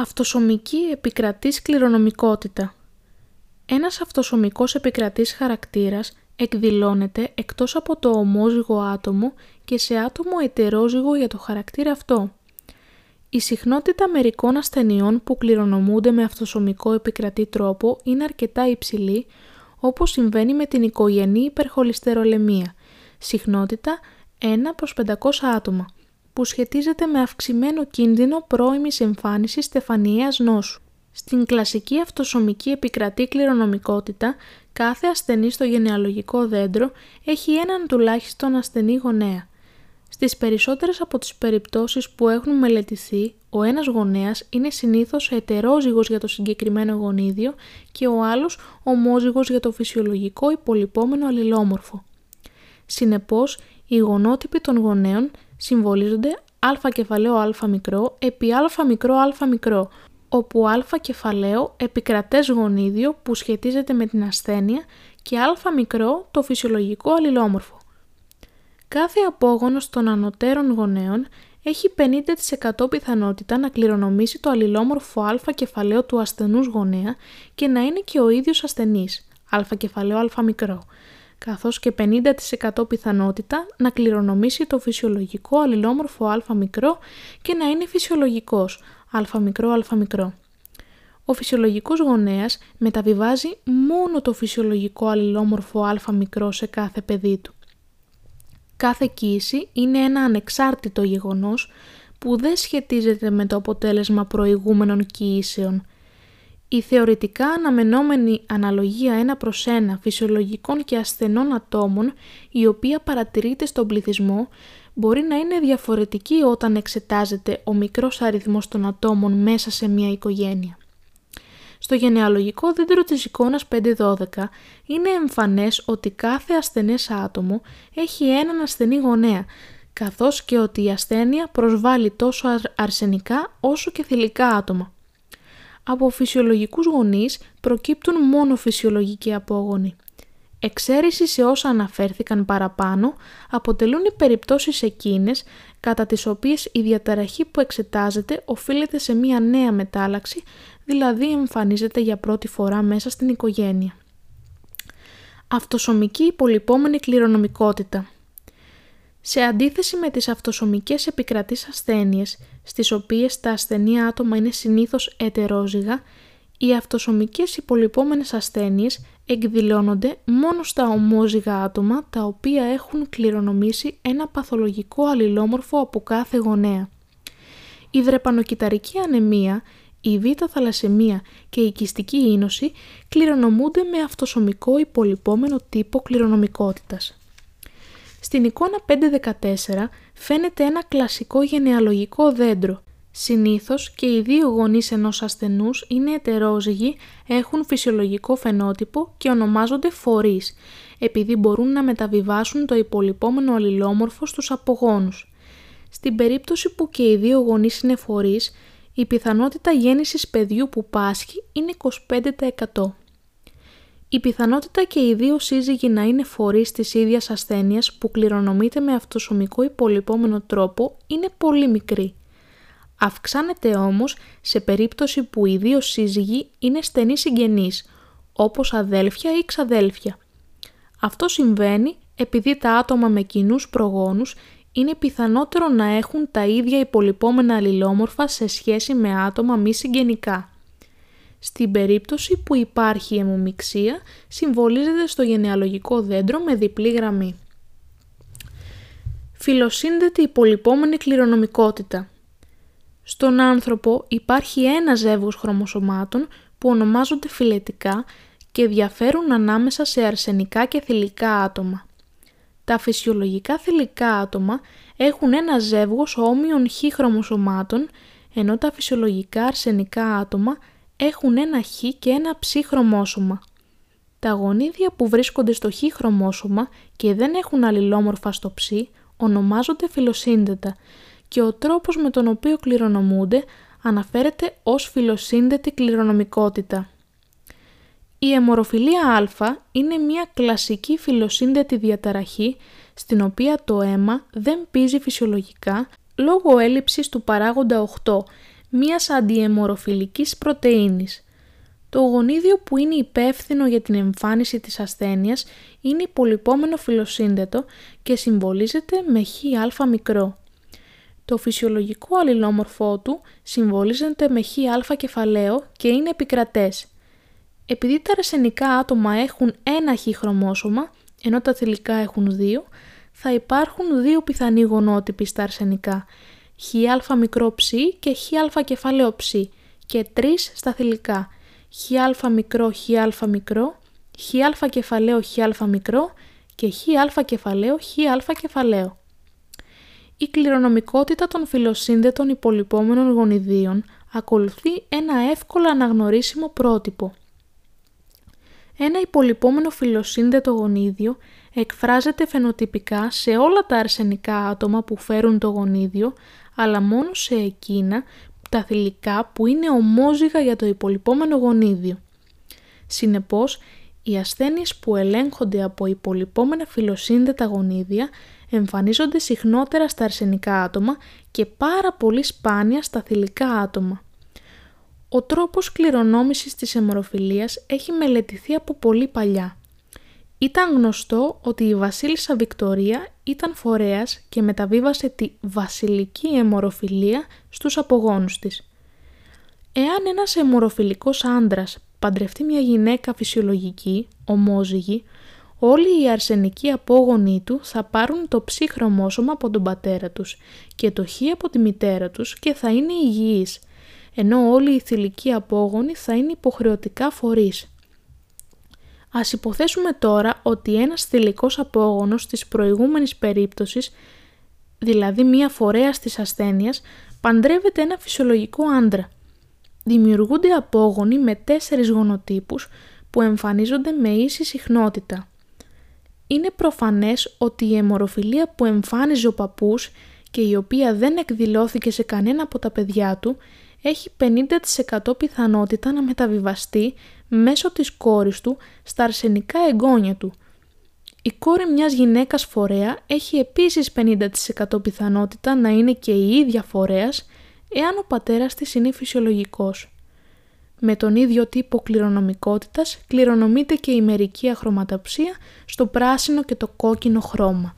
Αυτοσωμική επικρατής κληρονομικότητα. Ένας αυτοσωμικός επικρατής χαρακτήρας εκδηλώνεται εκτός από το ομόζυγο άτομο και σε άτομο ετερόζυγο για το χαρακτήρα αυτό. Η συχνότητα μερικών ασθενειών που κληρονομούνται με αυτοσωμικό επικρατή τρόπο είναι αρκετά υψηλή, όπως συμβαίνει με την οικογενή υπερχολυστερολεμία, συχνότητα 1 προς 500 άτομα που σχετίζεται με αυξημένο κίνδυνο πρώιμης εμφάνισης στεφανιαίας νόσου. Στην κλασική αυτοσωμική επικρατή κληρονομικότητα, κάθε ασθενή στο γενεαλογικό δέντρο έχει έναν τουλάχιστον ασθενή γονέα. Στις περισσότερες από τις περιπτώσεις που έχουν μελετηθεί, ο ένας γονέας είναι συνήθως ετερόζυγος για το συγκεκριμένο γονίδιο και ο άλλος ομόζυγος για το φυσιολογικό υπολοιπόμενο αλληλόμορφο. Συνεπώς, οι γονότυποι των γονέων συμβολίζονται α κεφαλαίο α μικρό επί α μικρό α μικρό, όπου α κεφαλαίο επικρατές γονίδιο που σχετίζεται με την ασθένεια και α μικρό το φυσιολογικό αλληλόμορφο. Κάθε απόγονος των ανωτέρων γονέων έχει 50% πιθανότητα να κληρονομήσει το αλληλόμορφο α κεφαλαίο του ασθενούς γονέα και να είναι και ο ίδιος ασθενής, α κεφαλαίο α μικρό, καθώς και 50% πιθανότητα να κληρονομήσει το φυσιολογικό αλληλόμορφο α μικρό και να είναι φυσιολογικός α μικρό α μικρό. Ο φυσιολογικός γονέας μεταβιβάζει μόνο το φυσιολογικό αλληλόμορφο α μικρό σε κάθε παιδί του. Κάθε κοίηση είναι ένα ανεξάρτητο γεγονός που δεν σχετίζεται με το αποτέλεσμα προηγούμενων κοίησεων – η θεωρητικά αναμενόμενη αναλογία ένα προς ένα φυσιολογικών και ασθενών ατόμων, η οποία παρατηρείται στον πληθυσμό, μπορεί να είναι διαφορετική όταν εξετάζεται ο μικρός αριθμός των ατόμων μέσα σε μια οικογένεια. Στο γενεαλογικό δέντρο της εικόνας 512 είναι εμφανές ότι κάθε ασθενές άτομο έχει έναν ασθενή γονέα, καθώς και ότι η ασθένεια προσβάλλει τόσο αρσενικά όσο και θηλυκά άτομα από φυσιολογικούς γονείς προκύπτουν μόνο φυσιολογικοί απόγονοι. Εξαίρεση σε όσα αναφέρθηκαν παραπάνω αποτελούν οι περιπτώσεις εκείνες κατά τις οποίες η διαταραχή που εξετάζεται οφείλεται σε μία νέα μετάλλαξη, δηλαδή εμφανίζεται για πρώτη φορά μέσα στην οικογένεια. Αυτοσωμική υπολοιπόμενη κληρονομικότητα σε αντίθεση με τις αυτοσωμικές επικρατείς ασθένειες, στις οποίες τα ασθενή άτομα είναι συνήθως ετερόζυγα, οι αυτοσωμικές υπολοιπόμενες ασθένειες εκδηλώνονται μόνο στα ομόζυγα άτομα τα οποία έχουν κληρονομήσει ένα παθολογικό αλληλόμορφο από κάθε γονέα. Η δρεπανοκυταρική ανεμία, η β' θαλασσεμία και η κιστική ίνωση κληρονομούνται με αυτοσωμικό υπολοιπόμενο τύπο κληρονομικότητας. Στην εικόνα 514 φαίνεται ένα κλασικό γενεαλογικό δέντρο. Συνήθως και οι δύο γονείς ενός ασθενούς είναι ετερόζυγοι, έχουν φυσιολογικό φαινότυπο και ονομάζονται φορείς, επειδή μπορούν να μεταβιβάσουν το υπολοιπόμενο αλληλόμορφο στους απογόνους. Στην περίπτωση που και οι δύο γονείς είναι φορείς, η πιθανότητα γέννησης παιδιού που πάσχει είναι 25%. Η πιθανότητα και οι δύο σύζυγοι να είναι φορείς της ίδιας ασθένειας που κληρονομείται με αυτοσωμικό υπολοιπόμενο τρόπο είναι πολύ μικρή. Αυξάνεται όμως σε περίπτωση που οι δύο σύζυγοι είναι στενοί συγγενείς, όπως αδέλφια ή ξαδέλφια. Αυτό συμβαίνει επειδή τα άτομα με κοινούς προγόνους είναι πιθανότερο να έχουν τα ίδια υπολοιπόμενα αλληλόμορφα σε σχέση με άτομα μη συγγενικά. Στην περίπτωση που υπάρχει αιμομιξία, συμβολίζεται στο γενεαλογικό δέντρο με διπλή γραμμή. Φιλοσύνδετη υπολοιπόμενη κληρονομικότητα. Στον άνθρωπο υπάρχει ένα ζεύγος χρωμοσωμάτων που ονομάζονται φιλετικά και διαφέρουν ανάμεσα σε αρσενικά και θηλυκά άτομα. Τα φυσιολογικά θηλυκά άτομα έχουν ένα ζεύγος όμοιων χ χρωμοσωμάτων, ενώ τα φυσιολογικά αρσενικά άτομα έχουν ένα χ και ένα ψ χρωμόσωμα. Τα γονίδια που βρίσκονται στο χ χρωμόσωμα και δεν έχουν αλληλόμορφα στο ψ ονομάζονται φιλοσύνδετα και ο τρόπος με τον οποίο κληρονομούνται αναφέρεται ως φιλοσύνδετη κληρονομικότητα. Η αιμορροφιλία α είναι μια κλασική φιλοσύνδετη διαταραχή στην οποία το αίμα δεν πίζει φυσιολογικά λόγω έλλειψης του παράγοντα 8 μιας αντιαιμορροφιλικής πρωτεΐνης. Το γονίδιο που είναι υπεύθυνο για την εμφάνιση της ασθένειας είναι υπολοιπόμενο φιλοσύνδετο και συμβολίζεται με χ μικρό. Το φυσιολογικό αλληλόμορφό του συμβολίζεται με χ κεφαλαίο και είναι επικρατές. Επειδή τα αρσενικά άτομα έχουν ένα χ χρωμόσωμα, ενώ τα θηλυκά έχουν δύο, θα υπάρχουν δύο πιθανοί γονότυποι στα αρσενικά, χ μικρό ψ και χ κεφαλαίο ψ και τρεις στα θηλυκά, χ μικρό χ μικρό, χ κεφαλαίο χ μικρό και χ κεφαλαίο χ κεφαλαίο. Η κληρονομικότητα των φιλοσύνδετων υπολοιπόμενων γονιδίων ακολουθεί ένα εύκολα αναγνωρίσιμο πρότυπο. Ένα υπολοιπόμενο φιλοσύνδετο γονίδιο εκφράζεται φαινοτυπικά σε όλα τα αρσενικά άτομα που φέρουν το γονίδιο, αλλά μόνο σε εκείνα τα θηλυκά που είναι ομόζυγα για το υπολοιπόμενο γονίδιο. Συνεπώς, οι ασθένειες που ελέγχονται από υπολοιπόμενα φιλοσύνδετα γονίδια εμφανίζονται συχνότερα στα αρσενικά άτομα και πάρα πολύ σπάνια στα θηλυκά άτομα. Ο τρόπος κληρονόμησης της αιμορροφιλίας έχει μελετηθεί από πολύ παλιά. Ήταν γνωστό ότι η βασίλισσα Βικτορία ήταν φορέας και μεταβίβασε τη βασιλική αιμορροφιλία στους απογόνους της. Εάν ένας αιμορροφιλικός άντρας παντρευτεί μια γυναίκα φυσιολογική, ομόζυγη, όλοι οι αρσενικοί απόγονοί του θα πάρουν το ψ χρωμόσωμα από τον πατέρα τους και το χ από τη μητέρα τους και θα είναι υγιείς, ενώ όλοι οι θηλυκοί απόγονοι θα είναι υποχρεωτικά φορείς. Ας υποθέσουμε τώρα ότι ένας θηλυκός απόγονος της προηγούμενης περίπτωσης, δηλαδή μία φορέα της ασθένειας, παντρεύεται ένα φυσιολογικό άντρα. Δημιουργούνται απόγονοι με τέσσερις γονοτύπους που εμφανίζονται με ίση συχνότητα. Είναι προφανές ότι η αιμορροφιλία που εμφάνιζε ο παππούς και η οποία δεν εκδηλώθηκε σε κανένα από τα παιδιά του έχει 50% πιθανότητα να μεταβιβαστεί μέσω της κόρης του στα αρσενικά εγγόνια του. Η κόρη μιας γυναίκας φορέα έχει επίσης 50% πιθανότητα να είναι και η ίδια φορέας εάν ο πατέρας της είναι φυσιολογικός. Με τον ίδιο τύπο κληρονομικότητας κληρονομείται και η μερική αχρωματοψία στο πράσινο και το κόκκινο χρώμα.